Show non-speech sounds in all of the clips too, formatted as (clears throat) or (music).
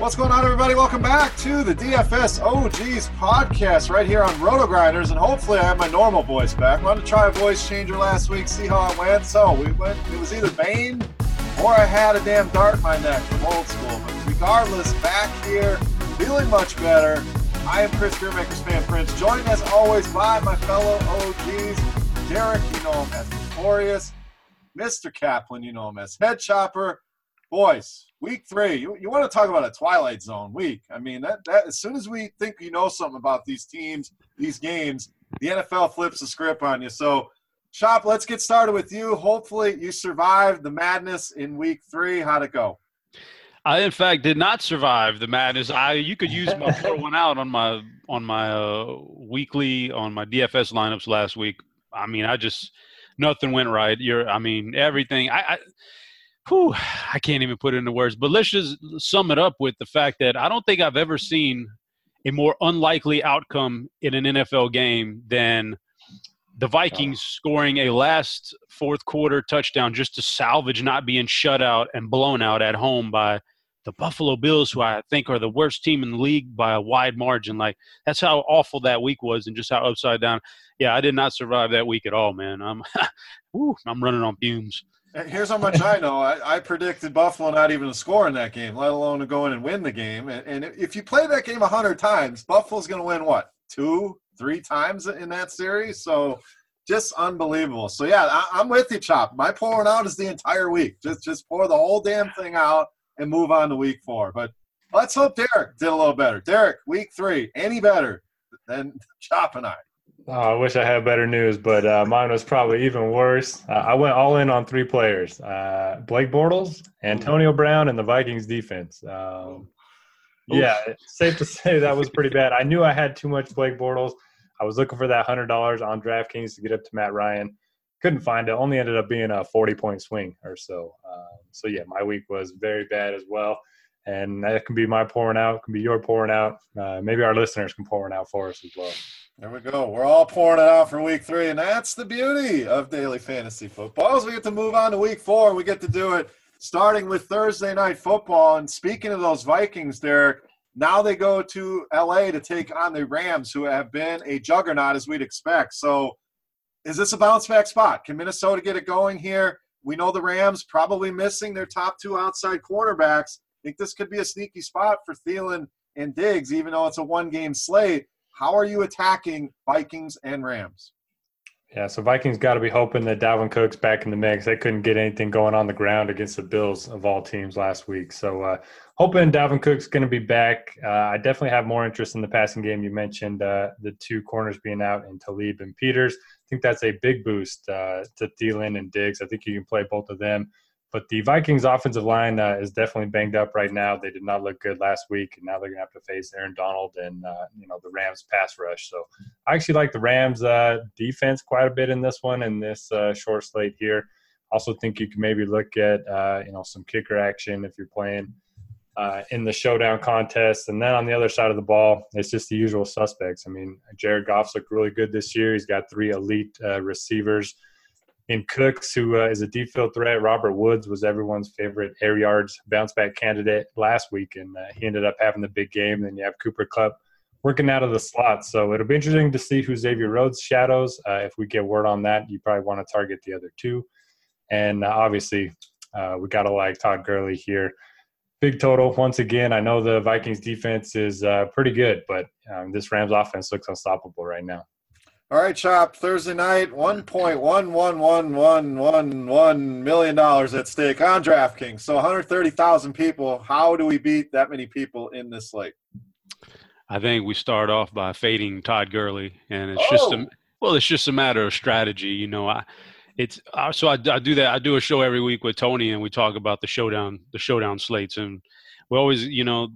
What's going on, everybody? Welcome back to the DFS OGs podcast right here on Roto Grinders, and hopefully I have my normal voice back. I wanted to try a voice changer last week, see how it went. So we went. It was either Bane or I had a damn dart in my neck from old school. But regardless, back here, feeling much better. I am Chris Beermakers fan Prince, joined as always by my fellow OGs, Derek. You know him as Notorious, Mr. Kaplan. You know him as Head Chopper. Boys, week three. You, you want to talk about a twilight zone week? I mean, that, that as soon as we think you know something about these teams, these games, the NFL flips the script on you. So, Chop, let's get started with you. Hopefully, you survived the madness in week three. How'd it go? I, in fact, did not survive the madness. I you could use my pour one out on my on my uh, weekly on my DFS lineups last week. I mean, I just nothing went right. You're, I mean, everything. I, I whew, I can't even put it into words. But let's just sum it up with the fact that I don't think I've ever seen a more unlikely outcome in an NFL game than the Vikings oh. scoring a last fourth quarter touchdown just to salvage not being shut out and blown out at home by the Buffalo Bills, who I think are the worst team in the league by a wide margin. Like that's how awful that week was, and just how upside down. Yeah, I did not survive that week at all, man. I'm, (laughs) whew, I'm running on fumes. Here's how much I know. I, I, predicted Buffalo not even to score in that game, let alone to go in and win the game. And, and if you play that game hundred times, Buffalo's going to win what two, three times in that series. So just unbelievable. So yeah, I, am with you, Chop. My pouring out is the entire week. Just just pour the whole damn thing out and move on to week four. But let's hope Derek did a little better. Derek, week three, any better than (laughs) Chop and I? Oh, I wish I had better news, but uh, mine was probably even worse. Uh, I went all in on three players: uh, Blake Bortles, Antonio Brown, and the Vikings defense. Um, yeah, safe to (laughs) say that was pretty bad. I knew I had too much Blake Bortles. I was looking for that hundred dollars on DraftKings to get up to Matt Ryan. Couldn't find it. Only ended up being a forty-point swing or so. Um, so yeah, my week was very bad as well and that can be my pouring out, can be your pouring out. Uh, maybe our listeners can pour it out for us as well. There we go. We're all pouring it out for week three, and that's the beauty of daily fantasy football. As we get to move on to week four, we get to do it starting with Thursday night football. And speaking of those Vikings, Derek, now they go to LA to take on the Rams, who have been a juggernaut as we'd expect. So is this a bounce back spot? Can Minnesota get it going here? We know the Rams probably missing their top two outside quarterbacks. I think this could be a sneaky spot for Thielen and Diggs, even though it's a one game slate. How are you attacking Vikings and Rams? Yeah, so Vikings got to be hoping that Dalvin Cook's back in the mix. They couldn't get anything going on the ground against the Bills of all teams last week. So uh, hoping Dalvin Cook's going to be back. Uh, I definitely have more interest in the passing game. You mentioned uh, the two corners being out in Talib and Peters. I think that's a big boost uh, to Thielen and Diggs. I think you can play both of them. But the Vikings' offensive line uh, is definitely banged up right now. They did not look good last week, and now they're going to have to face Aaron Donald and uh, you know the Rams pass rush. So I actually like the Rams uh, defense quite a bit in this one in this uh, short slate here. Also think you can maybe look at uh, you know some kicker action if you're playing uh, in the showdown contest. And then on the other side of the ball, it's just the usual suspects. I mean, Jared Goff's looked really good this year. He's got three elite receivers in Cooks, who uh, is a deep field threat. Robert Woods was everyone's favorite air yards bounce back candidate last week, and uh, he ended up having the big game. Then you have Cooper Kupp working out of the slot. So it'll be interesting to see who Xavier Rhodes shadows. Uh, if we get word on that, you probably want to target the other two. And uh, obviously, uh, we got to like Todd Gurley here. Big total once again. I know the Vikings defense is uh, pretty good, but um, this Rams offense looks unstoppable right now. All right, Chop. Thursday night, one point one one one one one one million dollars at stake on DraftKings. So, one hundred thirty thousand people. How do we beat that many people in this slate? I think we start off by fading Todd Gurley, and it's oh. just a oh! well, it's just a matter of strategy. You know, I it's so I, I do that. I do a show every week with Tony, and we talk about the showdown, the showdown slates, and we always, you know,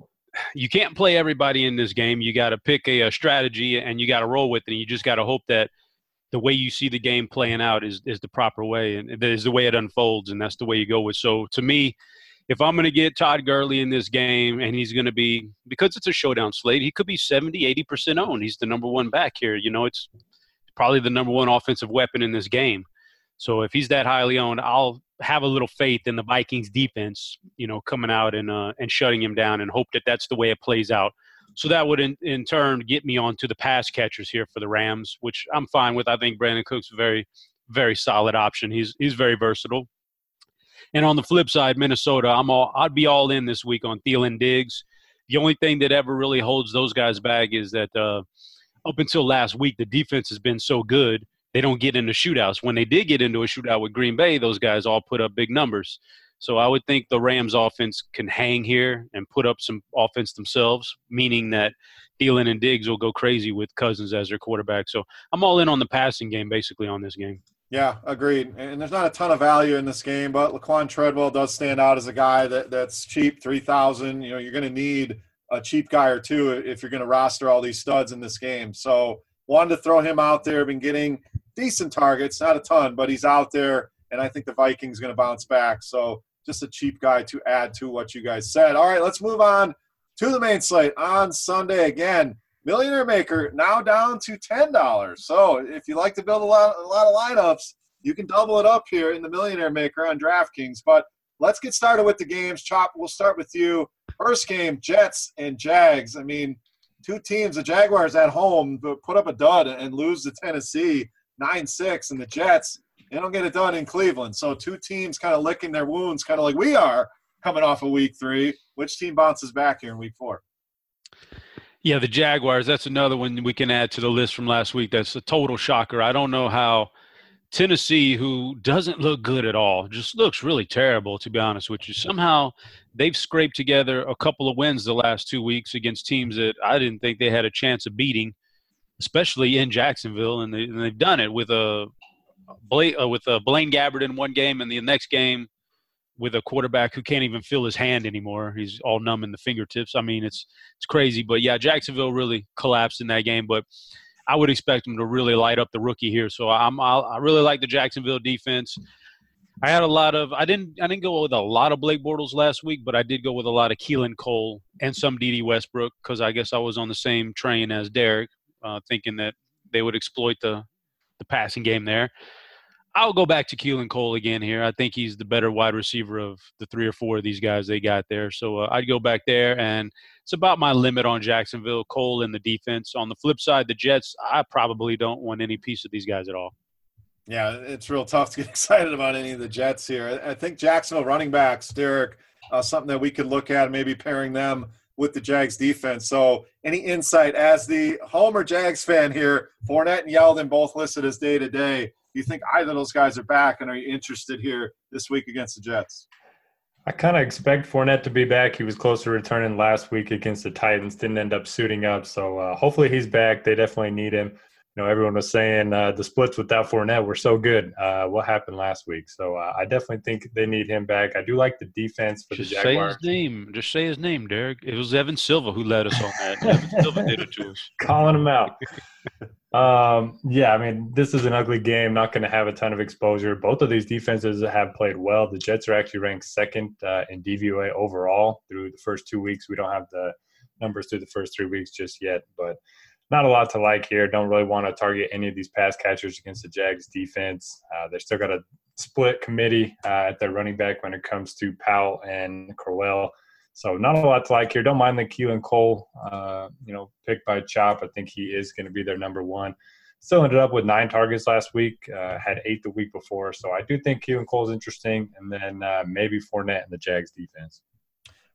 you can't play everybody in this game. You got to pick a, a, strategy and you got to roll with it. And you just got to hope that the way you see the game playing out is, is the proper way and is the way it unfolds. And that's the way you go with. So to me, if I'm going to get Todd Gurley in this game and he's going to be, because it's a showdown slate, he could be 70, 80% owned. He's the number one back here. You know, it's probably the number one offensive weapon in this game. So if he's that highly owned, I'll have a little faith in the Vikings defense, you know, coming out and uh, and shutting him down, and hope that that's the way it plays out. So that would in, in turn get me onto the pass catchers here for the Rams, which I'm fine with. I think Brandin Cooks a very very solid option. He's he's very versatile. And on the flip side, Minnesota, I'm all I'd be all in this week on Thielen Diggs. The only thing that ever really holds those guys back is that uh, up until last week, the defense has been so good they don't get into shootouts. When they did get into a shootout with Green Bay, those guys all put up big numbers. So I would think the Rams offense can hang here and put up some offense themselves, meaning that Thielen and Diggs will go crazy with Cousins as their quarterback. So I'm all in on the passing game basically on this game. Yeah, agreed. And there's not a ton of value in this game, but Laquan Treadwell does stand out as a guy that, that's cheap, three thousand. You know, you're going to need a cheap guy or two if you're going to roster all these studs in this game. So wanted to throw him out there. Been getting decent targets, not a ton, but he's out there, and I think the Vikings going to bounce back. So just a cheap guy to add to what you guys said. All right, let's move on to the main slate on Sunday again. Millionaire Maker now down to ten dollars. So if you like to build a lot, a lot of lineups, you can double it up here in the Millionaire Maker on DraftKings. But let's get started with the games. Chop, we'll start with you. First game, Jets and Jags. I mean, two teams, the Jaguars at home, but put up a dud and lose to Tennessee nine six, and the Jets they don't get it done in Cleveland. So two teams kind of licking their wounds, kind of like we are coming off of week three. Which team bounces back here in week four? Yeah, the Jaguars. That's another one we can add to the list from last week. That's a total shocker. I don't know how Tennessee, who doesn't look good at all, just looks really terrible, to be honest with you. Somehow they've scraped together a couple of wins the last two weeks against teams that I didn't think they had a chance of beating especially in Jacksonville, and, they, have done it with a uh, with a Blaine Gabbert in one game, and the next game with a quarterback who can't even feel his hand anymore. He's all numb in the fingertips. I mean, it's it's crazy. But yeah, Jacksonville really collapsed in that game. But I would expect him to really light up the rookie here. So I'm I'll, i really like the Jacksonville defense. I had a lot of I didn't I didn't go with a lot of Blake Bortles last week, but I did go with a lot of Keelan Cole and some Dede Westbrook because I guess I was on the same train as Derek uh, thinking that they would exploit the the passing game there. I'll go back to Keelan Cole again here. I think he's the better wide receiver of the three or four of these guys they got there. So uh, I'd go back there, and it's about my limit on Jacksonville, Cole, and the defense. On the flip side, the Jets, I probably don't want any piece of these guys at all. Yeah, it's real tough to get (laughs) excited about any of the Jets here. I think Jacksonville running backs, Derek, uh, something that we could look at, maybe pairing them with the Jags defense. So, any insight as the Homer Jags fan here? Fournette and Yeldon both listed as day to day. Do you think either of those guys are back, and are you interested here this week against the Jets? I kind of expect Fournette to be back. He was close to returning last week against the Titans, didn't end up suiting up. So uh, hopefully he's back. They definitely need him you know, everyone was saying uh, the splits without Fournette were so good. Uh, what happened last week? So uh, I definitely think they need him back. I do like the defense for Just the Jaguars. say his name. Just say his name, Derek. It was Evan Silva who led us on that. Evan (laughs) Silva did it to us. Calling him out. um, yeah, I mean, this is an ugly game. Not going to have a ton of exposure. Both of these defenses have played well. The Jets are actually ranked second uh, in DVOA overall through the first two weeks. We don't have the numbers through the first three weeks just yet, but – not a lot to like here. Don't really want to target any of these pass catchers against the Jags defense. Uh, they still got a split committee uh, at their running back when it comes to Powell and Crowell. So not a lot to like here. Don't mind the Keelan Cole, uh, you know, picked by Chop. I think he is going to be their number one. Still ended up with nine targets last week. Uh, had eight the week before. So I do think Keelan Cole is interesting, and then uh, maybe Fournette and the Jags defense.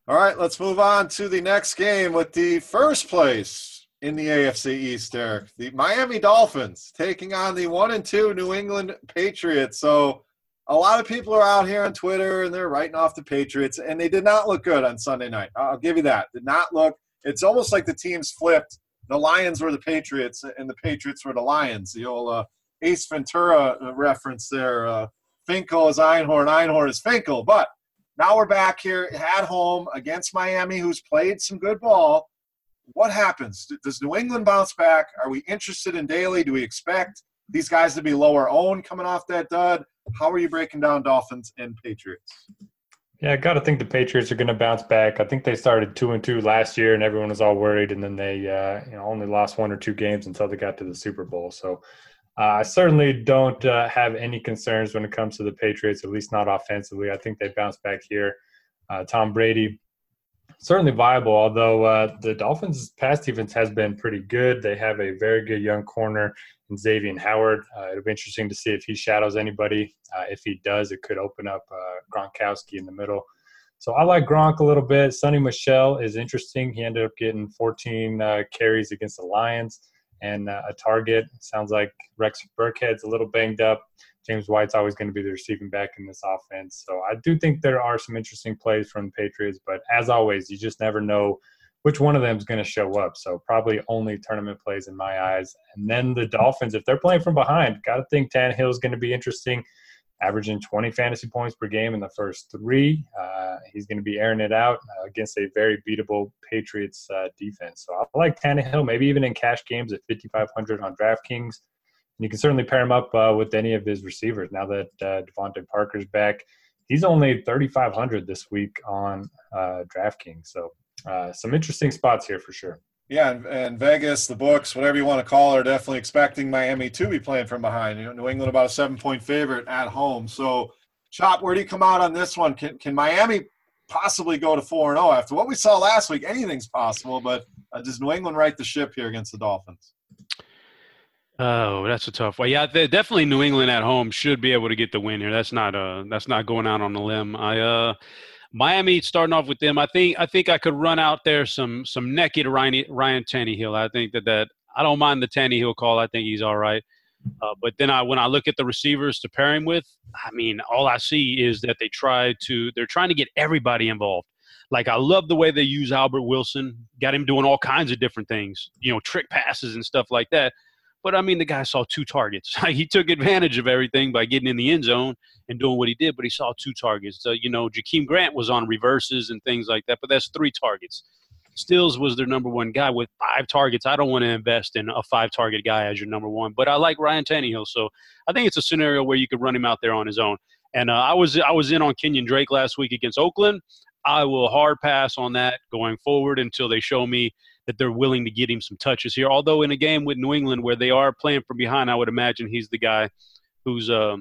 All right, let's move on to the next game with the first place in the AFC East, Derek. The Miami Dolphins taking on the one and two New England Patriots. So a lot of people are out here on Twitter and they're writing off the Patriots, and they did not look good on Sunday night. I'll give you that. Did not look. It's almost like the teams flipped. The Lions were the Patriots, and the Patriots were the Lions. The old uh, Ace Ventura uh, reference there. Uh, Finkel is Einhorn, Einhorn is Finkel. But now we're back here at home against Miami, who's played some good ball what happens? Does New England bounce back? Are we interested in Daly? Do we expect these guys to be lower owned coming off that dud? How are you breaking down Dolphins and Patriots? Yeah, I got to think the Patriots are going to bounce back. I think they started two and two last year, and everyone was all worried, and then they uh, you know, only lost one or two games until they got to the Super Bowl. So uh, I certainly don't uh, have any concerns when it comes to the Patriots, at least not offensively. I think they bounce back here. Uh, Tom Brady certainly viable. Although uh, the Dolphins' pass defense has been pretty good, they have a very good young corner in Xavier Howard. Uh, it'll be interesting to see if he shadows anybody. Uh, if he does, it could open up uh, Gronkowski in the middle. So I like Gronk a little bit. Sony Michel is interesting. He ended up getting 14 uh, carries against the Lions and uh, a target. Sounds like Rex Burkhead's a little banged up. James White's always going to be the receiving back in this offense. So I do think there are some interesting plays from the Patriots, but as always, you just never know which one of them is going to show up. So probably only tournament plays in my eyes. And then the Dolphins, if they're playing from behind, got to think Tannehill is going to be interesting, averaging 20 fantasy points per game in the first three. Uh, he's going to be airing it out uh, against a very beatable Patriots uh, defense. So I like Tannehill, maybe even in cash games at 5,500 on DraftKings you can certainly pair him up uh, with any of his receivers. Now that uh, DeVante Parker's back, he's only 3,500 this week on uh, DraftKings. So uh, some interesting spots here for sure. Yeah, and, and, Vegas, the books, whatever you want to call it, are definitely expecting Miami to be playing from behind. You know, New England about a seven-point favorite at home. So, Chop, where do you come out on this one? Can can Miami possibly go to four and zero oh? after what we saw last week? Anything's possible, but uh, does New England right the ship here against the Dolphins? Oh, that's a tough one. Yeah, definitely New England at home should be able to get the win here. That's not uh that's not going out on a limb. I uh Miami starting off with them. I think I think I could run out there some some naked Ryan Ryan Tannehill. I think that that I don't mind the Tannehill call. I think he's all right. Uh, but then I when I look at the receivers to pair him with, I mean, all I see is that they try to they're trying to get everybody involved. Like I love the way they use Albert Wilson, got him doing all kinds of different things, you know, trick passes and stuff like that. But I mean, the guy saw two targets. (laughs) he took advantage of everything by getting in the end zone and doing what he did. But he saw two targets. So, you know, Jakeem Grant was on reverses and things like that. But that's three targets. Stills was their number one guy with five targets. I don't want to invest in a five target guy as your number one, but I like Ryan Tannehill, so I think it's a scenario where you could run him out there on his own. And uh, I was I was in on Kenyon Drake last week against Oakland. I will hard pass on that going forward until they show me that they're willing to get him some touches here. Although in a game with New England where they are playing from behind, I would imagine he's the guy who's uh,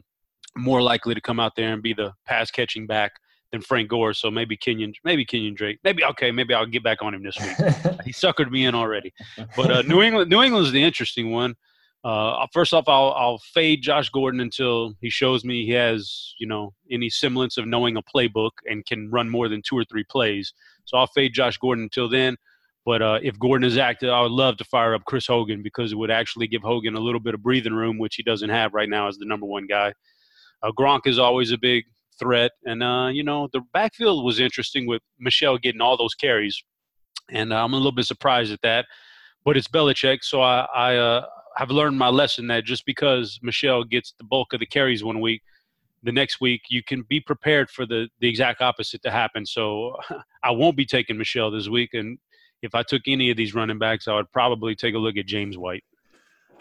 more likely to come out there and be the pass catching back than Frank Gore. So maybe Kenyon, maybe Kenyon Drake. Maybe okay, maybe I'll get back on him this week. (laughs) he suckered me in already. But uh, New England, New England's the interesting one. Uh, first off, I'll, I'll fade Josh Gordon until he shows me he has, you know, any semblance of knowing a playbook and can run more than two or three plays. So I'll fade Josh Gordon until then. But uh, if Gordon is active, I would love to fire up Chris Hogan because it would actually give Hogan a little bit of breathing room, which he doesn't have right now as the number one guy. Uh, Gronk is always a big threat, and uh, you know the backfield was interesting with Michel getting all those carries, and uh, I'm a little bit surprised at that. But it's Belichick, so I, I uh, have learned my lesson that just because Michel gets the bulk of the carries one week, the next week you can be prepared for the the exact opposite to happen. So (laughs) I won't be taking Michel this week, and if I took any of these running backs, I would probably take a look at James White.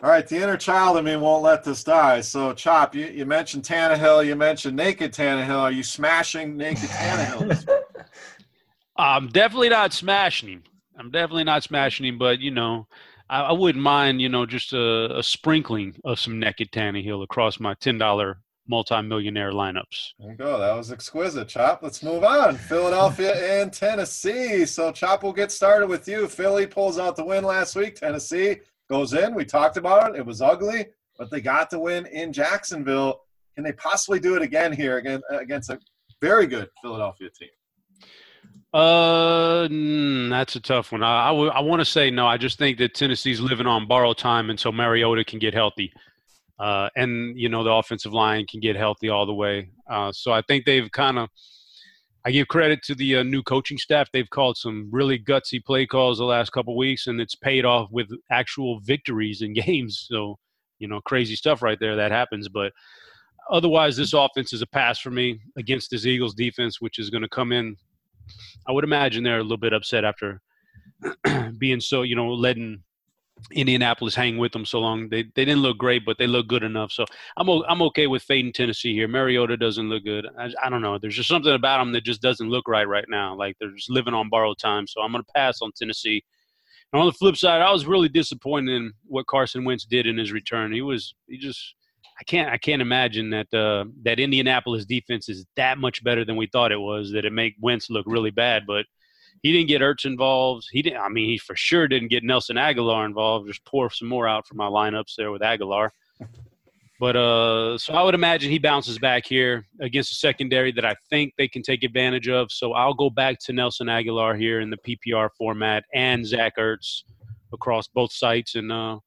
All right, the inner child in me won't let this die. So, Chop, you, you mentioned Tannehill, you mentioned naked Tannehill. Are you smashing naked Tannehill? (laughs) I'm definitely not smashing him. I'm definitely not smashing him, but you know, I, I wouldn't mind, you know, just a, a, sprinkling of some naked Tannehill across my ten dollar multi-millionaire lineups. There you go. That was exquisite, Chop. Let's move on. Philadelphia (laughs) and Tennessee. So Chop we'll get started with you. Philly pulls out the win last week. Tennessee goes in. We talked about it. It was ugly, but they got the win in Jacksonville. Can they possibly do it again here again against a very good Philadelphia team? Uh, mm, that's a tough one. I, I, w- I want to say no. I just think that Tennessee's living on borrowed time until Mariota can get healthy. Uh, and you know the offensive line can get healthy all the way. Uh, so I think they've kind of. I give credit to the uh, new coaching staff. They've called some really gutsy play calls the last couple weeks, and it's paid off with actual victories in (laughs) games. So, you know, crazy stuff right there that happens. But otherwise, this offense is a pass for me against this Eagles defense, which is going to come in. I would imagine they're a little bit upset after (clears throat) being so, you know, letting Indianapolis hang with them so long. They they didn't look great, but they look good enough. So I'm I'm okay with fading Tennessee here. Mariota doesn't look good. I, I don't know. There's just something about them that just doesn't look right right now. Like they're just living on borrowed time. So I'm to pass on Tennessee. And on the flip side, I was really disappointed in what Carson Wentz did in his return. He was he just I can't I can't imagine that uh, that Indianapolis defense is that much better than we thought it was. That it make Wentz look really bad, but he didn't get Ertz involved. He didn't. I mean, he for sure didn't get Nelson Agholor involved. Just pour some more out for my lineups there with Agholor. But uh, so I would imagine he bounces back here against a secondary that I think they can take advantage of. So I'll go back to Nelson Agholor here in the PPR format and Zach Ertz across both sites, and uh,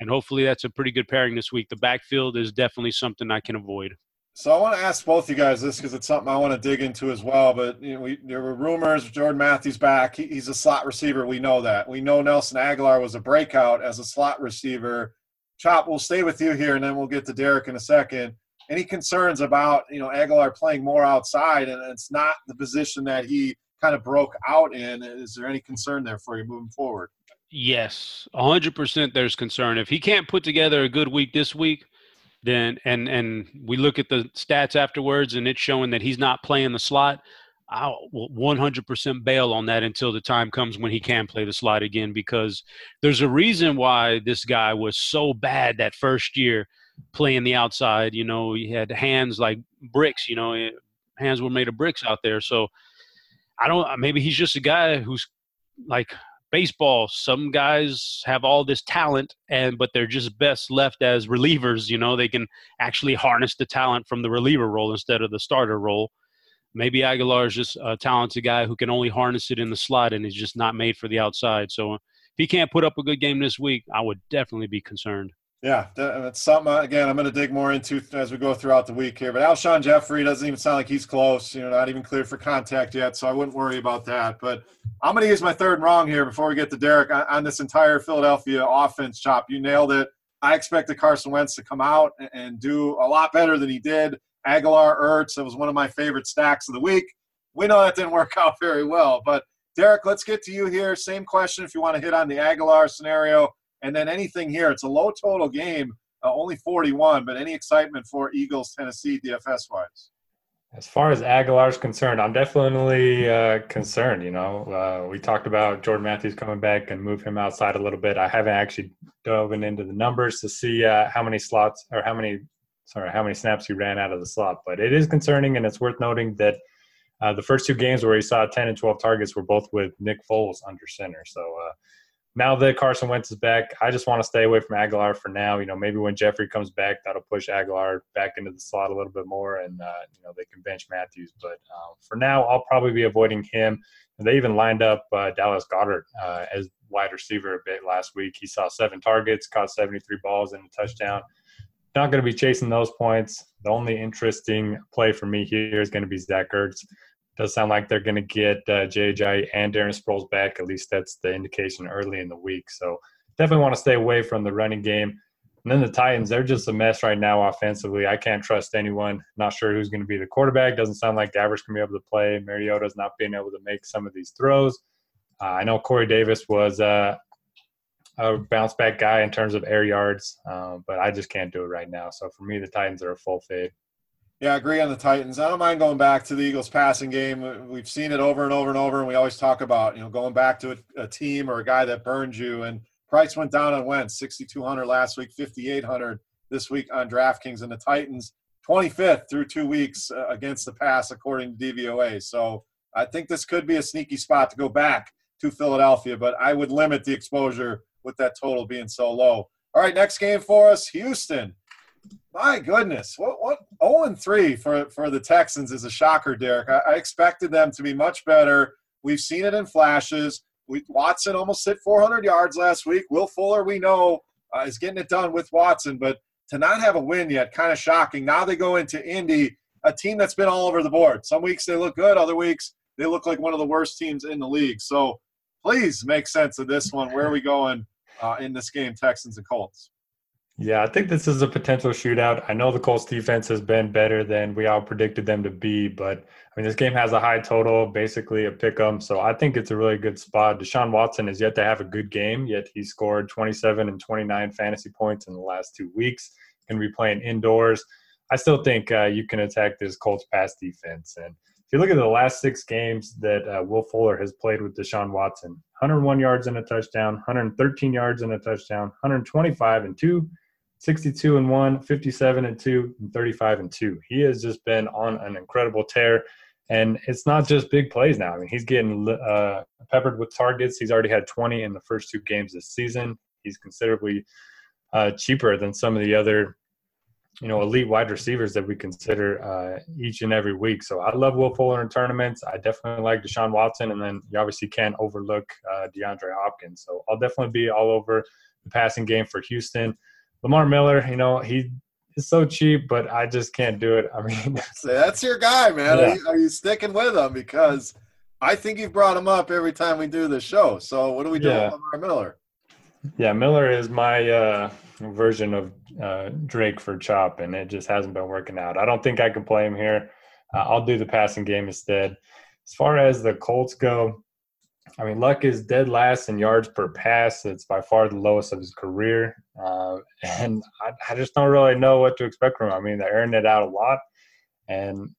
and hopefully that's a pretty good pairing this week. The backfield is definitely something I can avoid. So I want to ask both you guys this because it's something I want to dig into as well. But you know, we, there were rumors Jordan Matthews back. He, he's a slot receiver. We know that. We know Nelson Agholor was a breakout as a slot receiver. Chop, we'll stay with you here, and then we'll get to Derek in a second. Any concerns about you know Agholor playing more outside, and it's not the position that he kind of broke out in? Is there any concern there for you moving forward? Yes, 100%. There's concern. If he can't put together a good week this week, then and and we look at the stats afterwards and it's showing that he's not playing the slot I'll 100% bail on that until the time comes when he can play the slot again because there's a reason why this guy was so bad that first year playing the outside. You know, he had hands like bricks, you know, eh, hands were made of bricks out there. So I don't, maybe he's just a guy who's like baseball some guys have all this talent and but they're just best left as relievers you know? They can actually harness the talent from the reliever role instead of the starter role. Maybe Agholor is just a talented guy who can only harness it in the slot and is just not made for the outside. So if he can't put up a good game this week i would definitely be concerned yeah, that's something. Uh, again, I'm going to dig more into as we go throughout the week here. But Alshon Jeffrey doesn't even sound like he's close. You know, not even cleared for contact yet, so I wouldn't worry about that. But I'm going to use my third wrong here before we get to Derek on, this entire Philadelphia offense. Chop, you nailed it. I expected Carson Wentz to come out and do a lot better than he did. Agholor Ertz, that was one of my favorite stacks of the week. We know that didn't work (laughs) out very well. But Derek, let's get to you here. Same question if you want to hit on the Agholor scenario and then anything here. It's a low total game, uh, only 41, but any excitement for Eagles, Tennessee, DFS wise? As far as Agholor is concerned, I'm definitely uh, concerned. You know, uh, we talked about Jordan Matthews coming back and move him outside a little bit. I haven't actually dove into the numbers to see uh, how many slots or how many, sorry, how many snaps he ran out of the slot. But it is concerning, and it's worth noting that uh, the first two games where he saw 10 and 12 targets were both with Nick Foles under center. So uh, now that Carson Wentz is back, I just want to stay away from Agholor for now. You know, maybe when Jeffrey comes back, that'll push Agholor back into the slot a little bit more, and uh, you know they can bench Matthews. But uh, for now, I'll probably be avoiding him. They even lined up uh, Dallas Goedert uh, as wide receiver a bit last week. He saw seven targets, caught 73 balls, and a touchdown. Not going to be chasing those points. The only interesting play for me here is going to be Zach Ertz does sound like they're going to get uh, JJ and Darren Sproles back. At least that's the indication early in the week. So definitely want to stay away from the running game. And then the Titans, they're just a mess right now offensively. I can't trust anyone. Not sure who's going to be the quarterback. Doesn't sound like going to be able to play. Mariota's not being able to make some of these throws. Uh, I know Corey Davis was uh, a bounce back guy in terms of air yards, uh, but I just can't do it right now. So for me, the Titans are a full fade. Yeah, I agree on the Titans. I don't mind going back to the Eagles passing game. We've seen it over and over and over, and we always talk about you know going back to a, a team or a guy that burned you. And Price went down and went 6,200 last week, 5,800 this week on DraftKings, and the Titans 25th through two weeks uh, against the pass according to DVOA. So I think this could be a sneaky spot to go back to Philadelphia, but I would limit the exposure with that total being so low. All right, next game for us, Houston my goodness, what what zero oh and three for for the Texans is a shocker, Derek. I, I, expected them to be much better. We've seen it in flashes. We, Watson almost hit 400 yards last week. Will Fuller, we know, uh, is getting it done with Watson, but to not have a win yet, kind of shocking. Now they go into Indy, a team that's been all over the board. Some weeks they look good, other weeks they look like one of the worst teams in the league. So please make sense of this one. Where are we going uh, in this game, Texans and Colts? Yeah, I think this is a potential shootout. I know the Colts defense has been better than we all predicted them to be, but I mean, this game has a high total, basically a pick 'em. So I think it's a really good spot. Deshaun Watson is yet to have a good game, yet he scored 27 and 29 fantasy points in the last two weeks. To be playing indoors. I still think uh, you can attack this Colts pass defense. And if you look at the last six games that uh, Will Fuller has played with Deshaun Watson, 101 yards and a touchdown, 113 yards and a touchdown, 125 and two 62 and 1, 57 and 2, and 35 and 2. He has just been on an incredible tear. And it's not just big plays now. I mean, he's getting uh, peppered with targets. He's already had 20 in the first two games this season. He's considerably uh, cheaper than some of the other, you know, elite wide receivers that we consider uh, each and every week. So I love Will Fuller in tournaments. I definitely like Deshaun Watson, and then you obviously can't overlook uh, DeAndre Hopkins. So I'll definitely be all over the passing game for Houston. Lamar Miller, you know, he is so cheap, but I just can't do it. I mean, (laughs) so that's your guy, man. Yeah. Are, you, are, you, sticking with him? Because I think you've brought him up every time we do the show. So what do we do yeah. with Lamar Miller? Yeah, Miller is my uh, version of uh, Drake for Chop, and it just hasn't been working out. I don't think I can play him here. Uh, I'll do the passing game instead. As far as the Colts go, I mean, Luck is dead last in yards per pass. It's by far the lowest of his career. Uh, (laughs) and I, I, just don't really know what to expect from him. I mean, they're airing it out a lot. And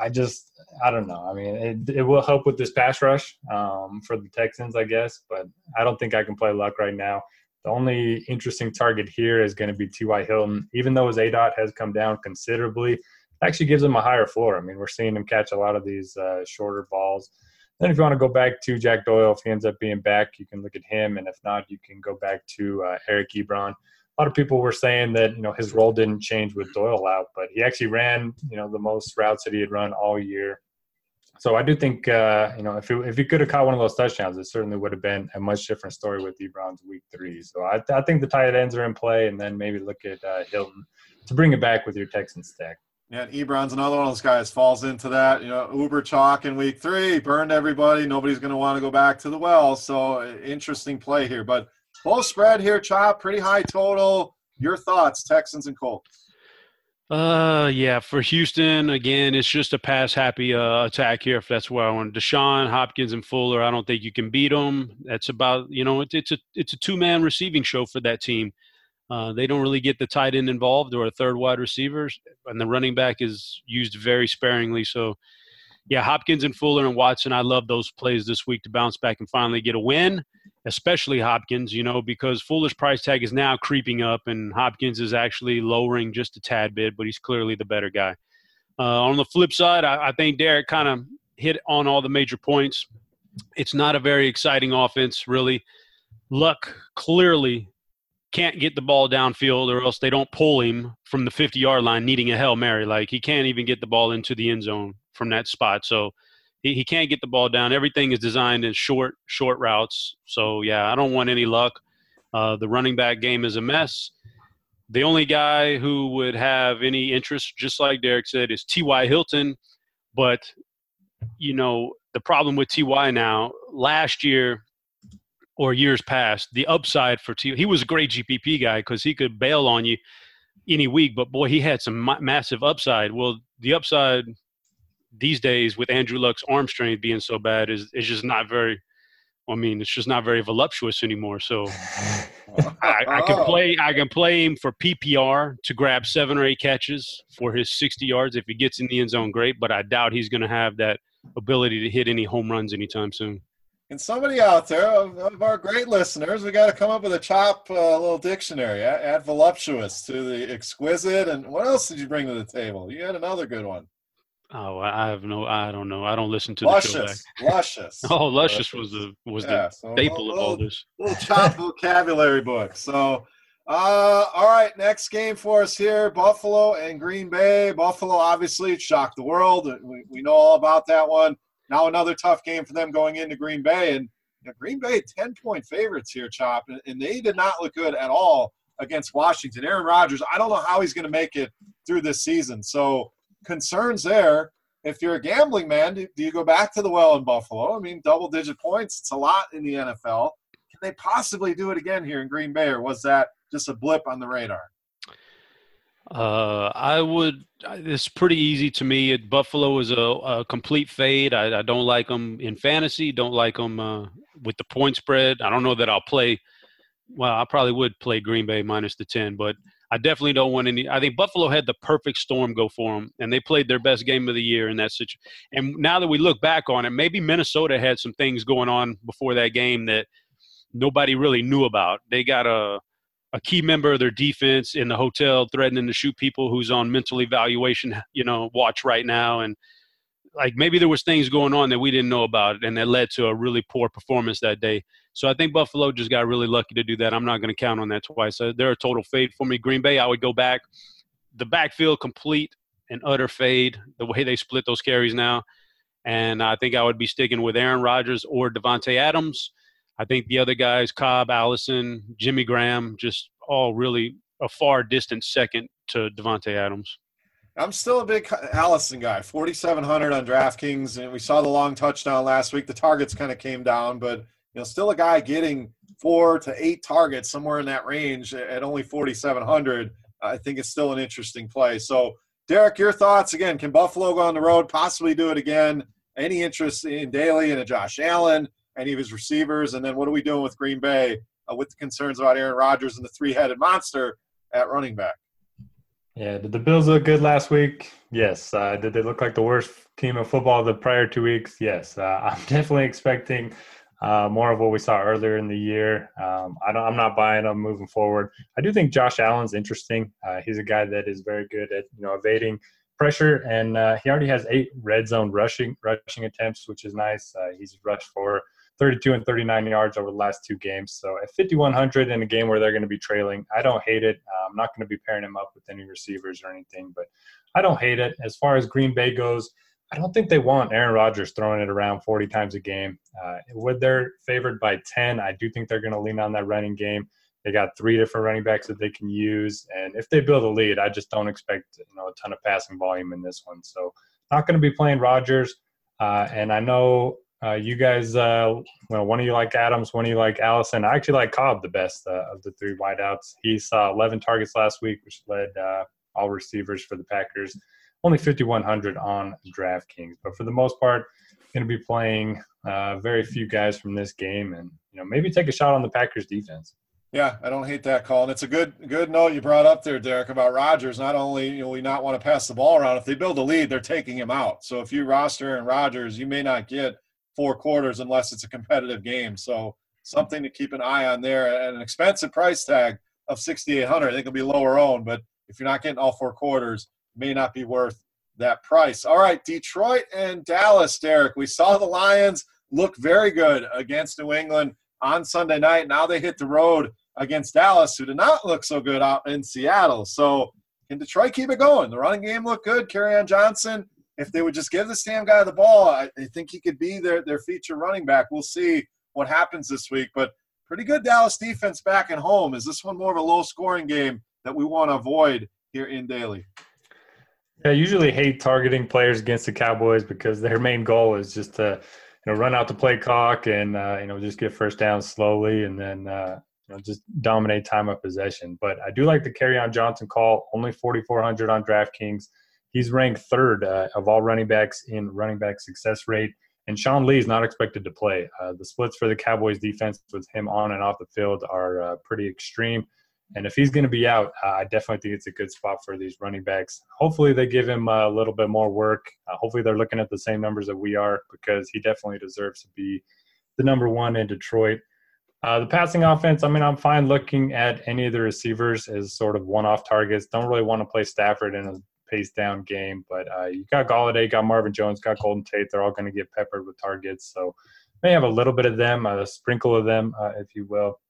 I just, I don't know. I mean, it, it will help with this pass rush um, for the Texans, I guess. But I don't think I can play Luck right now. The only interesting target here is going to be T.Y. Hilton. Even though his A dot has come down considerably, actually gives him a higher floor. I mean, we're seeing him catch a lot of these uh, shorter balls. Then, if you want to go back to Jack Doyle, if he ends up being back, you can look at him, and if not, you can go back to uh, Eric Ebron. A lot of people were saying that you know his role didn't change with Doyle out, but he actually ran you know the most routes that he had run all year. So I do think uh, you know if he, if he could have caught one of those touchdowns, it certainly would have been a much different story with Ebron's week three. So I, I think the tight ends are in play, and then maybe look at uh, Hilton to bring it back with your Texans stack. Yeah, Ebron's another one of those guys falls into that. You know, Uber chalk in week three burned everybody. Nobody's going to want to go back to the well. So interesting play here. But full spread here, chop pretty high total. Your thoughts, Texans and Colts? Uh, yeah, for Houston again, it's just a pass happy uh, attack here. If that's where I want Deshaun Hopkins and Fuller, I don't think you can beat them. That's about you know it's it's a it's a two man receiving show for that team. Uh, they don't really get the tight end involved or a third wide receivers, and the running back is used very sparingly. So, yeah, Hopkins and Fuller and Watson, I love those plays this week to bounce back and finally get a win, especially Hopkins, you know, because Fuller's price tag is now creeping up and Hopkins is actually lowering just a tad bit, but he's clearly the better guy. Uh, on the flip side, I, I think Derek kind of hit on all the major points. It's not a very exciting offense, really. Luck clearly can't get the ball downfield or else they don't pull him from the 50 yard line needing a Hail Mary. Like he can't even get the ball into the end zone from that spot. So he, he can't get the ball down. Everything is designed in short, short routes. So yeah, I don't want any luck. Uh, the running back game is a mess. The only guy who would have any interest, just like Derek said, is T.Y. Hilton. But, you know, the problem with T.Y. now, last year, or years past, the upside for T. He was a great GPP guy because he could bail on you any week, but boy, he had some ma- massive upside. Well, the upside these days with Andrew Luck's arm strength being so bad is is just not very. I mean, it's just not very voluptuous anymore. So uh, I, I can (laughs) oh. play. I can play him for PPR to grab seven or eight catches for his sixty yards if he gets in the end zone. Great, but I doubt he's going to have that ability to hit any home runs anytime soon. And somebody out there of, of our great listeners, we got to come up with a chop uh, little dictionary. Add, add, voluptuous to the exquisite. And what else did you bring to the table? You had another good one. Oh, I have no. I don't know. I don't listen to luscious, the show. Luscious. (laughs) oh, luscious was the was yeah, the so staple little, of all this. Little chop (laughs) vocabulary book. So, uh, all right, next game for us here: Buffalo and Green Bay. Buffalo obviously shocked the world. We, we know all about that one. Now another tough game for them going into Green Bay, and you know, Green Bay ten point favorites here, Chop, and, they did not look good at all against Washington. Aaron Rodgers, I don't know how he's going to make it through this season. So concerns there. If you're a gambling man, do you go back to the well in Buffalo? I mean, double digit points, it's a lot in the NFL. Can they possibly do it again here in Green Bay, or was that just a blip on the radar? Uh, I would. It's pretty easy to me. Buffalo is a, a complete fade. I, I, don't like them in fantasy. Don't like them uh, with the point spread. I don't know that I'll play. Well, I probably would play Green Bay minus the ten, but I definitely don't want any. I think Buffalo had the perfect storm go for them, and they played their best game of the year in that situation. And now that we look back on it, maybe Minnesota had some things going on before that game that nobody really knew about. They got a a key member of their defense in the hotel threatening to shoot people who's on mental evaluation, you know, watch right now, and like maybe there was things going on that we didn't know about, and that led to a really poor performance that day. So I think Buffalo just got really lucky to do that. I'm not going to count on that twice. So they're a total fade for me. Green Bay, I would go back. The backfield complete and utter fade. The way they split those carries now, and I think I would be sticking with Aaron Rodgers or Davante Adams. I think the other guys, Cobb, Allison, Jimmy Graham, just all really a far distant second to Davante Adams. I'm still a big Allison guy. 4,700 on DraftKings, and we saw the long touchdown last week. The targets kind of came down, but you know, still a guy getting four to eight targets somewhere in that range at only 4,700. I think it's still an interesting play. So, Derek, your thoughts again? Can Buffalo go on the road, possibly do it again? Any interest in Daly and a Josh Allen, any of his receivers? And then what are we doing with Green Bay uh, with the concerns about Aaron Rodgers and the three headed monster at running back? Yeah, did the Bills look good last week? Yes. Uh, did they look like the worst team of football the prior two weeks? Yes. Uh, (laughs) I'm definitely expecting uh, more of what we saw earlier in the year. Um, I am not buying them moving forward. I do think Josh Allen's interesting. Uh, he's a guy that is very good at you know evading pressure, and uh, he already has eight red zone rushing rushing attempts, which is nice. Uh, he's rushed for 32 and 39 yards over the last two games. So at 5100 in a game where they're going to be trailing, I don't hate it. Uh, I'm not going to be pairing him up with any receivers or anything, but I don't hate it. As far as Green Bay goes. I don't think they want Aaron Rodgers throwing it around 40 times a game. Uh, when they're favored by 10, I do think they're going to lean on that running game. They got three different running backs that they can use, and if they build a lead, I just don't expect you know a ton of passing volume in this one. So, not going to be playing Rodgers. Uh, and I know uh, you guys, uh, well, one of you like Adams, one of you like Allison. I actually like Cobb the best uh, of the three wideouts. He saw 11 targets last week, which led uh, all receivers for the Packers only 5,100 on DraftKings. But for the most part, going to be playing uh, very few guys from this game, and you know maybe take a shot on the Packers defense. Yeah, I don't hate that call, and it's a good good note you brought up there, Derek, about Rodgers. Not only you know we not want to pass the ball around, if they build a lead, they're taking him out. So if you roster Aaron Rodgers, you may not get four quarters unless it's a competitive game. So something to keep an eye on there. At an expensive price tag of 6,800, I think it'll be lower owned, but if you're not getting all four quarters, may not be worth that price. All right, Detroit and Dallas, Derek. We saw the Lions look very good against New England. on Sunday night. Now they hit the road against Dallas, who did not look so good out in Seattle. So can Detroit keep it going? The running game looked good. Kerryon Johnson, if they would just give this Sam guy the ball, I, think he could be their, their feature running back. We'll see what happens this week. But pretty good Dallas defense back at home. Is this one more of a low scoring game that we want to avoid here in Daly? I usually hate targeting players against the Cowboys because their main goal is just to you know run out the play clock and uh, you know just get first down slowly and then uh, you know just dominate time of possession. But I do like the Kerryon Johnson call. Only 4,400 on DraftKings. He's ranked third uh, of all running backs in running back success rate. And Sean Lee is not expected to play. Uh, the splits for the Cowboys defense with him on and off the field are uh, pretty extreme. And if he's going to be out, uh, I definitely think it's a good spot for these running backs. Hopefully, they give him a little bit more work. Uh, hopefully, they're looking at the same numbers that we are because he definitely deserves to be the number one in Detroit. Uh, the passing offense, I mean, I'm fine looking at any of the receivers as sort of one off targets. Don't really want to play Stafford in a pace down game, but uh, you got Golladay, got Marvin Jones, got Golden Tate. They're all going to get peppered with targets. So, may have a little bit of them, a sprinkle of them, uh, if you will.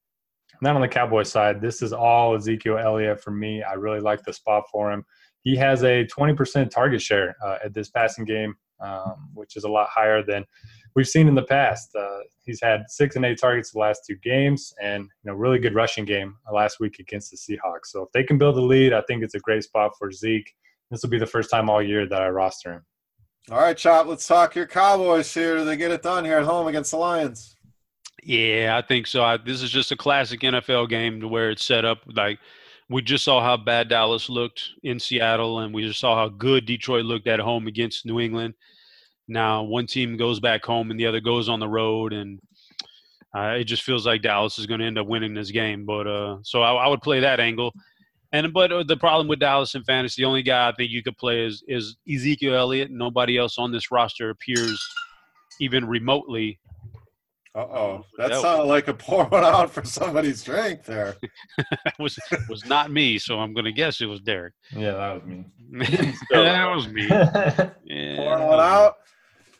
And then on the Cowboys side, this is all Ezekiel Elliott for me. I really like the spot for him. He has a 20% target share uh, at this passing game, um, which is a lot higher than we've seen in the past. Uh, he's had six and eight targets the last two games, and you know, really good rushing game last week against the Seahawks. So if they can build a lead, I think it's a great spot for Zeke. This will be the first time all year that I roster him. All right, Chop. Let's talk your Cowboys here. Do they get it done here at home against the Lions? Yeah, I think so. I, this is just a classic NFL game to where it's set up like we just saw how bad Dallas looked in Seattle, and we just saw how good Detroit looked at home against New England. Now one team goes back home and the other goes on the road, and uh, it just feels like Dallas is going to end up winning this game. But uh, so I, I, would play that angle. And but uh, the problem with Dallas in fantasy, the only guy I think you could play is is Ezekiel Elliott. Nobody else on this roster appears even remotely uh oh, that sounded like a pour (laughs) one out for somebody's drink there. (laughs) was was not me, so I'm gonna guess it was Derek. Yeah, that was me. (laughs) that was me. Yeah, pouring one out.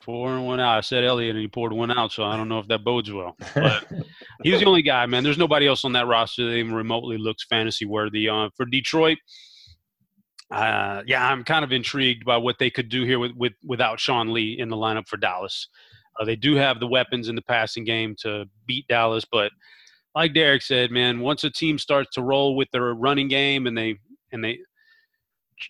Pouring one out. I said Elliott, and he poured one out, so I don't know if that bodes well. But (laughs) he's the only guy, man. There's nobody else on that roster that even remotely looks fantasy worthy. Uh, for Detroit, uh, yeah, I'm kind of intrigued by what they could do here with, with without Sean Lee in the lineup for Dallas. Uh, they do have the weapons in the passing game to beat Dallas, but like Derek said, man, once a team starts to roll with their running game and they and they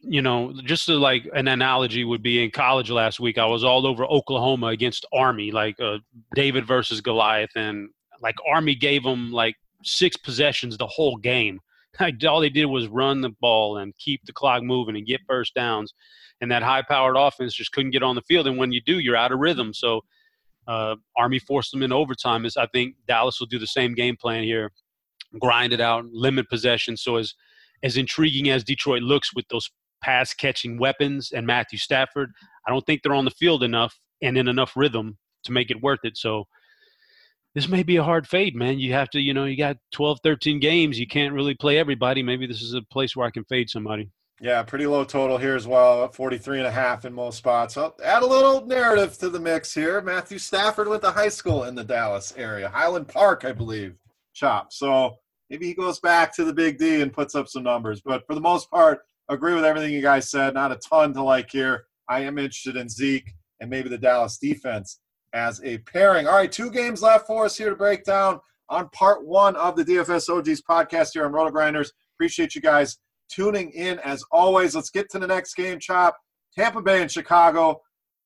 you know, just like an analogy would be in college last week, I was all over Oklahoma against Army, like uh, David versus Goliath, and like Army gave them like six possessions the whole game. (laughs) Like all they did was run the ball and keep the clock moving and get first downs, and that high-powered offense just couldn't get on the field. And when you do, you're out of rhythm. So uh, Army forced them in overtime. Is I think Dallas will do the same game plan here, grind it out, limit possession. So as as intriguing as Detroit looks with those pass catching weapons and Matthew Stafford, I don't think they're on the field enough and in enough rhythm to make it worth it. So this may be a hard fade, man. You have to, you know, you got 12, 13 games. You can't really play everybody. Maybe this is a place where I can fade somebody. Yeah, pretty low total here as well, 43 and a half in most spots. I'll add a little narrative to the mix here. Matthew Stafford went to high school in the Dallas area, Highland Park, I believe, chop. So maybe he goes back to the big D and puts up some numbers. But for the most part, agree with everything you guys said. Not a ton to like here. I am interested in Zeke and maybe the Dallas defense as a pairing. All right, two games left for us here to break down on part one of the DFS OGs podcast here on RotoGrinders. Appreciate you guys tuning in as always. Let's get to the next game, Chop. Tampa Bay and Chicago.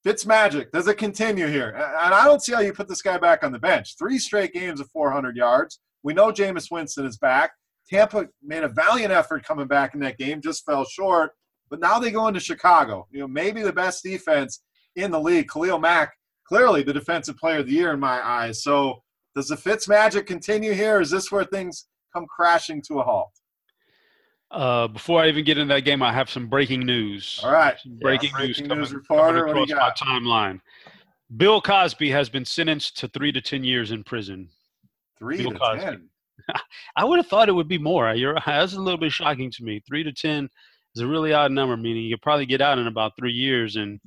Fitz magic. Does it continue here? And I don't see how you put this guy back on the bench. Three straight games of 400 yards. We know Jameis Winston is back. Tampa made a valiant effort coming back in that game, just fell short. But now they go into Chicago. You know, maybe the best defense in the league. Khalil Mack, clearly the defensive player of the year in my eyes. So does the Fitz magic continue here? Is this where things come crashing to a halt? Uh, before I even get into that game, I have some breaking news. All right, breaking, yeah, breaking news, coming, news reporter. Coming across my timeline. Bill Cosby has been sentenced to three to ten years in prison. Three Bill to Cosby. ten. (laughs) I would have thought it would be more. You're (laughs) that's a little bit shocking to me. Three to ten is a really odd number, meaning you probably get out in about three years. And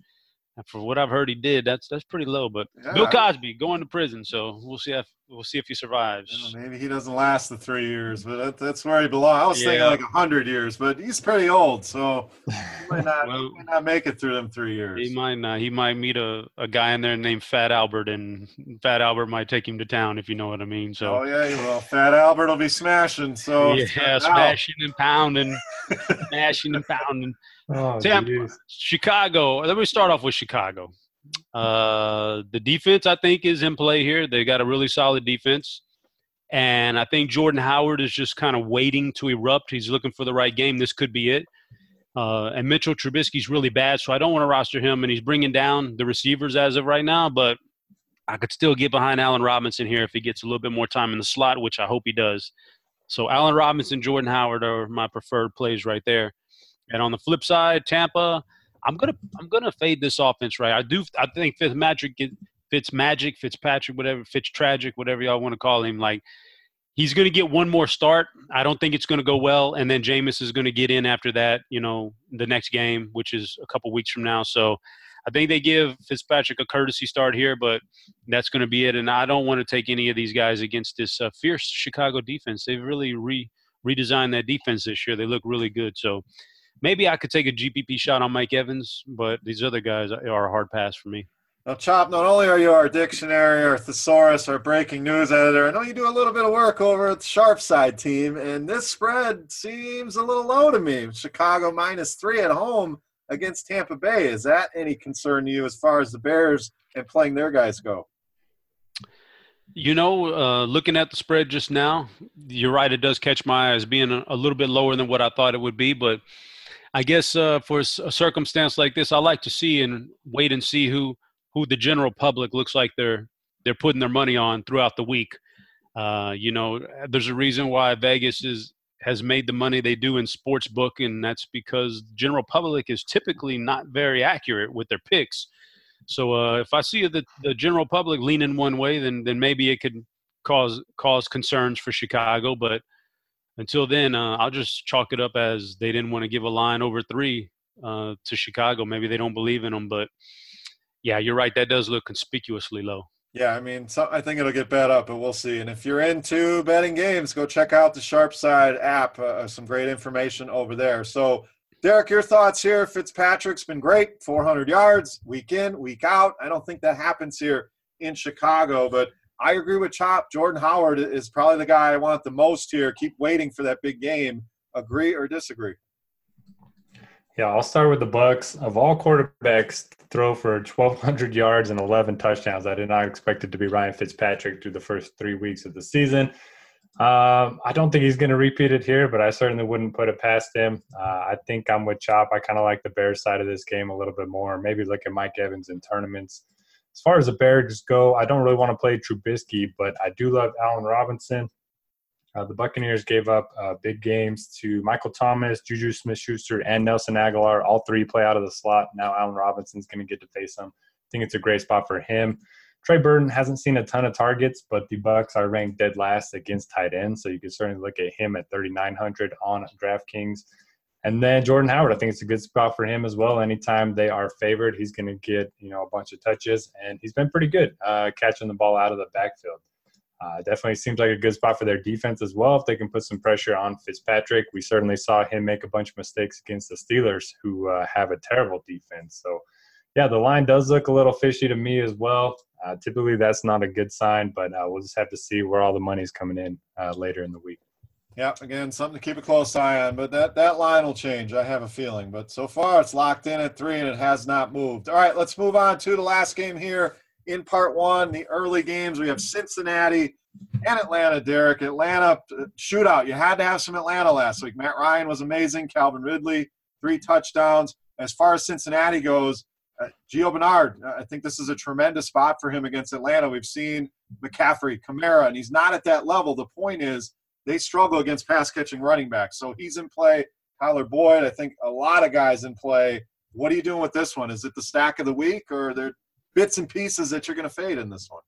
for what I've heard he did, that's that's pretty low. But yeah. Bill Cosby going to prison, so we'll see if we'll see if he survives. maybe he doesn't last the three years, but that, that's where he belongs. I was Yeah. thinking like a hundred years, but he's pretty old, so he might (laughs) not, Well- he might not make it through them three years. He might not. He might meet a, a guy in there named Fat Albert, and Fat Albert might take him to town if you know what I mean. So Oh yeah, well, Fat Albert will be smashing. So (laughs) yeah, smashing and pounding, (laughs) smashing and pounding. Oh, Tampa. jeez. Chicago. Let me start off with Chicago. Uh, the defense, I think, is in play here. They got a really solid defense, and I think Jordan Howard is just kind of waiting to erupt. He's looking for the right game. This could be it. Uh, and Mitchell Trubisky's really bad, so I don't want to roster him. And he's bringing down the receivers as of right now, but I could still get behind Allen Robinson here if he gets a little bit more time in the slot, which I hope he does. So Allen Robinson, Jordan Howard are my preferred plays right there. And on the flip side, Tampa, I'm gonna I'm gonna fade this offense right. I do I think Fitzmagic Fitz Magic, Fitzpatrick, whatever, Fitz Tragic, whatever y'all want to call him, like he's gonna get one more start. I don't think it's gonna go well, and then Jameis is gonna get in after that, you know, the next game, which is a couple weeks from now. So I think they give Fitzpatrick a courtesy start here, but that's going to be it. And I don't want to take any of these guys against this uh, fierce Chicago defense. They've really re redesigned that defense this year. They look really good. So maybe I could take a GPP shot on Mike Evans, but these other guys are a hard pass for me. Now, Chop, not only are you our dictionary, our thesaurus, our breaking news editor, I know you do a little bit of work over at the Sharp Side team, and this spread seems a little low to me. Chicago minus three at home against Tampa Bay. Is that any concern to you as far as the Bears and playing their guys go? You know, uh, looking at the spread just now, you're right. It does catch my eye as being a, a little bit lower than what I thought it would be. But I guess uh, for a circumstance like this, I like to see and wait and see who who the general public looks like they're they're putting their money on throughout the week. Uh, you know, there's a reason why Vegas is has made the money they do in sports book, and that's because the general public is typically not very accurate with their picks. So uh, if I see the, the general public leaning one way, then then maybe it could cause cause concerns for Chicago. But until then, uh, I'll just chalk it up as they didn't want to give a line over three uh, to Chicago. Maybe they don't believe in them. But yeah, you're right. That does look conspicuously low. Yeah, I mean, so, I think it'll get bet up, but we'll see. And if you're into betting games, go check out the Sharp Side app. Uh, some great information over there. So, Derek, your thoughts here? Fitzpatrick's been great, 400 yards week in, week out. I don't think that happens here in Chicago, but I agree with Chop. Jordan Howard is probably the guy I want the most here. Keep waiting for that big game. Agree or disagree? Yeah, I'll start with the Bucks. Of all quarterbacks throw for 1,200 (laughs) yards and 11 touchdowns, I did not expect it to be Ryan Fitzpatrick through the first three weeks of the season. Um, I don't think he's going to repeat it here, but I certainly wouldn't put it past him. Uh, I think I'm with Chop. I kind of like the Bears side of this game a little bit more. Maybe look at Mike Evans in tournaments. As far as the Bears go, I don't really want to play Trubisky, but I do love Allen Robinson. Uh, the Buccaneers gave up uh, big games to Michael Thomas, Juju Smith-Schuster, and Nelson Agholor. All three play out of the slot. Now Allen Robinson's going to get to face them. I think it's a great spot for him. Trey Burton hasn't seen a ton of targets, but the Bucks are ranked dead last against tight ends, so you can certainly look at him at 3,900 on DraftKings. And then Jordan Howard, I think it's a good spot for him as well. Anytime they are favored, he's going to get you know a bunch of touches, and he's been pretty good uh, catching the ball out of the backfield. Uh, definitely seems like a good spot for their defense as well. If they can put some pressure on Fitzpatrick, we certainly saw him make a bunch of mistakes against the Steelers, who uh, have a terrible defense. So, yeah, the line does look a little fishy to me as well. Uh, typically, that's not a good sign, but uh, we'll just have to see where all the money's coming in uh, later in the week. Yeah, again, something to keep a close eye on, but that, that line will change. I have a feeling. But so far, it's locked in at three and it has not moved. All right, let's move on to the last game here in part one, the early games. We have Cincinnati and Atlanta, Derek. Atlanta uh, shootout. You had to have some Atlanta last week. Matt Ryan was amazing. Calvin Ridley, three touchdowns. As far as Cincinnati goes, uh, Gio Bernard, uh, I think this is a tremendous spot for him against Atlanta. We've seen McCaffrey, Kamara, and he's not at that level. The point is, they struggle against pass catching running backs. So he's in play. Tyler Boyd, I think a lot of guys in play. What are you doing with this one? Is it the stack of the week, or are there bits and pieces that you're going to fade in this one?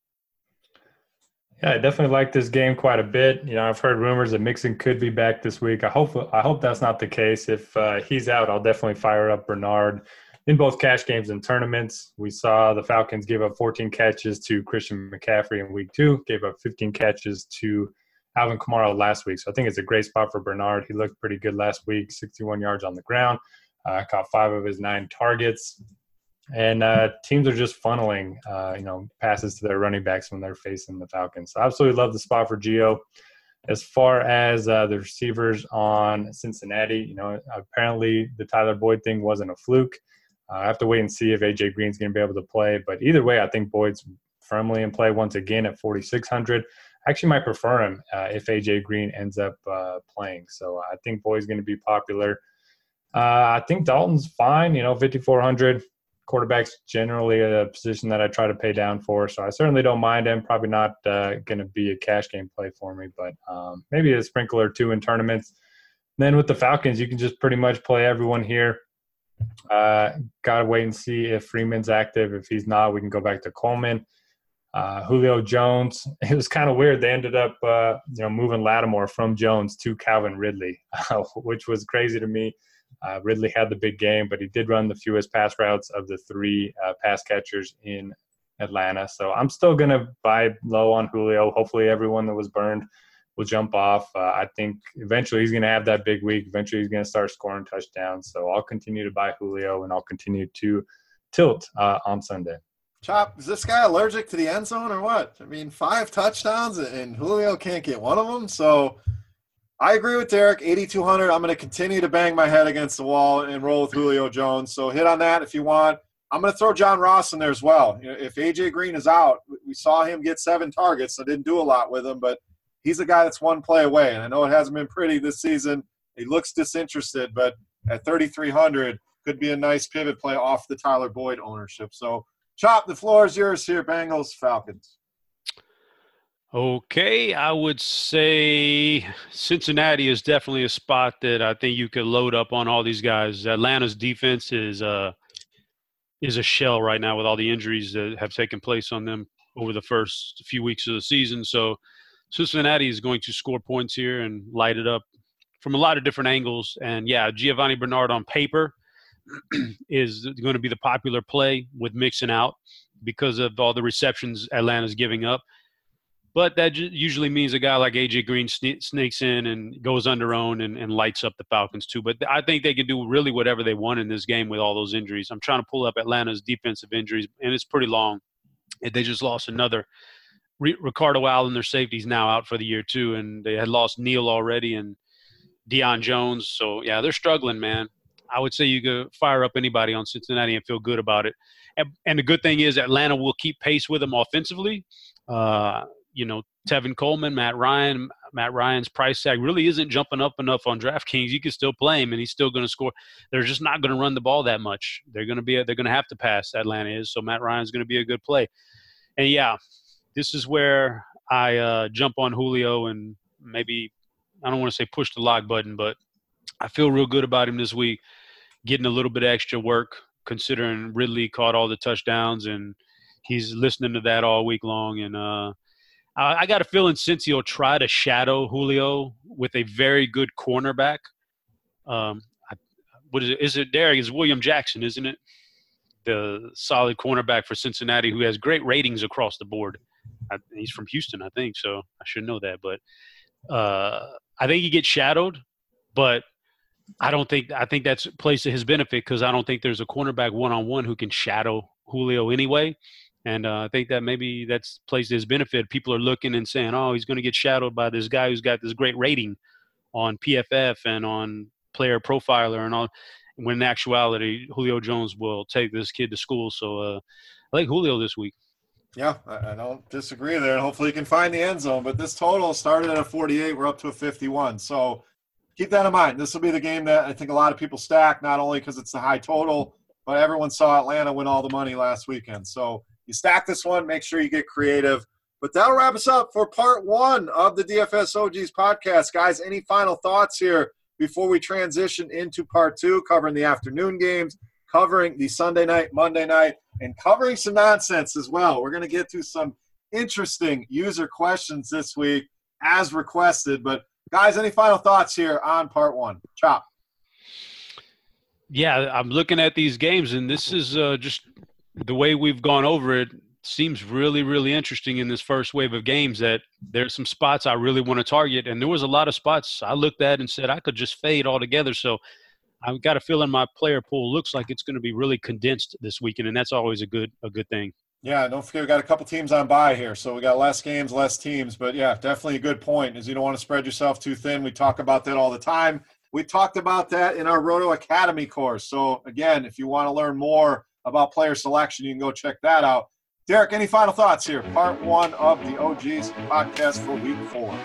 Yeah, I definitely like this game quite a bit. You know, I've heard rumors that Mixon could be back this week. I hope I hope that's not the case. If uh, he's out, I'll definitely fire up Bernard. in both cash games and tournaments. We saw the Falcons give up 14 catches to Christian McCaffrey in week two, gave up 15 catches to Alvin Kamara last week. So I think it's a great spot for Bernard. He looked pretty good last week, 61 yards on the ground, uh, caught five of his nine targets. And uh, teams are just funneling, uh, you know, passes to their running backs when they're facing the Falcons. So I absolutely love the spot for Gio. As far as uh, the receivers on Cincinnati, you know, apparently the Tyler Boyd thing wasn't a fluke. Uh, I have to wait and see if AJ Green's going to be able to play. But either way, I think Boyd's firmly in play once again at 4,600. Actually might prefer him uh, if AJ Green ends up uh, playing. So I think Boyd's going to be popular. Uh, I think Dalton's fine. You know, 5,400 quarterback's generally a position that I try to pay down for. So I certainly don't mind him. Probably not uh, going to be a cash game play for me, but um, maybe a sprinkle or two in tournaments. Then with the Falcons, you can just pretty much play everyone here. Uh, Got to wait and see if Freeman's active. If he's not, we can go back to Coleman. Uh, Julio Jones. (laughs) It was kind of weird. They ended up, uh, you know, moving Lattimore from Jones to Calvin Ridley, (laughs) which was crazy to me. Uh, Ridley had the big game, but he did run the fewest pass routes of the three uh, pass catchers in Atlanta. So I'm still going to buy low on Julio. Hopefully, everyone that was burned will jump off. Uh, I think eventually he's going to have that big week. Eventually, he's going to start scoring touchdowns. So I'll continue to buy Julio and I'll continue to tilt on Sunday. Chop, is this guy allergic to the end zone or what? I mean, five touchdowns and Julio can't get one of them. So I agree with Derek. 8,200. I'm going to continue to bang my head against the wall and roll with Julio Jones. So hit on that if you want. I'm going to throw John Ross in there as well. If AJ Green is out, we saw him get seven targets. I didn't do a lot with him, but he's a guy that's one play away. And I know it hasn't been pretty this season. He looks disinterested, but at 3,300 could be a nice pivot play off the Tyler Boyd ownership. So, Chop, the floor is yours here, Bengals, Falcons. Okay, I would say Cincinnati is definitely a spot that I think you could load up on all these guys. Atlanta's defense is uh is a shell right now with all the injuries that have taken place on them over the first few weeks of the season. So Cincinnati is going to score points here and light it up from a lot of different angles. And yeah, Giovanni Bernard on paper is going to be the popular play with Mixon out because of all the receptions Atlanta's giving up. But that usually means a guy like AJ Green snakes in and goes under own and, and lights up the Falcons too. But I think they can do really whatever they want in this game with all those injuries. I'm trying to pull up Atlanta's defensive injuries, and it's pretty long. They just lost another. Ricardo Allen, their safety's now out for the year too, and they had lost Neal already and Deion Jones. So yeah, they're struggling, man. I would say you could fire up anybody on Cincinnati and feel good about it. And, and the good thing is Atlanta will keep pace with them offensively. Uh, you know, Tevin Coleman, Matt Ryan, Matt Ryan's price tag really isn't jumping up enough on DraftKings. You can still play him, and he's still going to score. They're just not going to run the ball that much. They're going to be. They're going to have to pass. Atlanta is so Matt Ryan's going to be a good play. And yeah, this is where I uh, jump on Julio and maybe I don't want to say push the lock button, but I feel real good about him this week, getting a little bit extra work considering Ridley caught all the touchdowns and he's listening to that all week long and. uh uh, I got a feeling since he'll try to shadow Julio with a very good cornerback. Um, I, what is it? Is it Derek? Is William Jackson, isn't it? The solid cornerback for Cincinnati who has great ratings across the board. I, he's from Houston, I think, so I should know that. But uh, I think he gets shadowed, but I don't think I think that's plays to his benefit because I don't think there's a cornerback one on one who can shadow Julio anyway. And uh, I think that maybe that's plays to his benefit. People are looking and saying, "Oh, he's going to get shadowed by this guy who's got this great rating on PFF and on Player Profiler and all." When in actuality, Julio Jones will take this kid to school. So uh, I like Julio this week. Yeah, I, don't disagree there. Hopefully, you can find the end zone. But this total started at a 48. We're up to a 51. So keep that in mind. This will be the game that I think a lot of people stack, not only because it's the high total, but everyone saw Atlanta win all the money last weekend. So you stack this one, make sure you get creative. But that'll wrap us up for part one of the DFS OGs podcast. Guys, any final thoughts here before we transition into part two, covering the afternoon games, covering the Sunday night, Monday night, and covering some nonsense as well. We're going to get to some interesting user questions this week as requested. But guys, any final thoughts here on part one? Chop. yeah, I'm looking at these games, and this is uh, just the way we've gone over it. Seems really, really interesting in this first wave of games. That there's some spots I really want to target, and there was a lot of spots I looked at and said I could just fade altogether. So I've got a feeling my player pool looks like it's going to be really condensed this weekend, and that's always a good a good thing. Yeah, don't forget we got a couple teams on bye here, so we got less games, less teams. But yeah, definitely a good point. Is you don't want to spread yourself too thin. We talk about that all the time. We talked about that in our Roto Academy course. So again, if you want to learn more about player selection, you can go check that out. Derek, any final thoughts here? Part one of the OGs podcast for week four.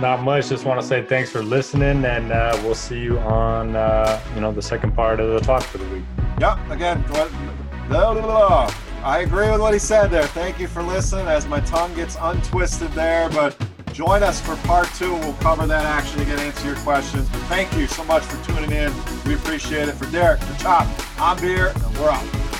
Not much. Just want to say thanks for listening, and uh, we'll see you on uh, you know the second part of the talk for the week. Yep. Again, blah, blah, blah. I agree with what he said there. Thank you for listening as my tongue gets untwisted there. But join us for part two. We'll cover that action to get answer your questions. But thank you so much for tuning in. We appreciate it. For Derek, for Chop, I'm Beer, and we're out.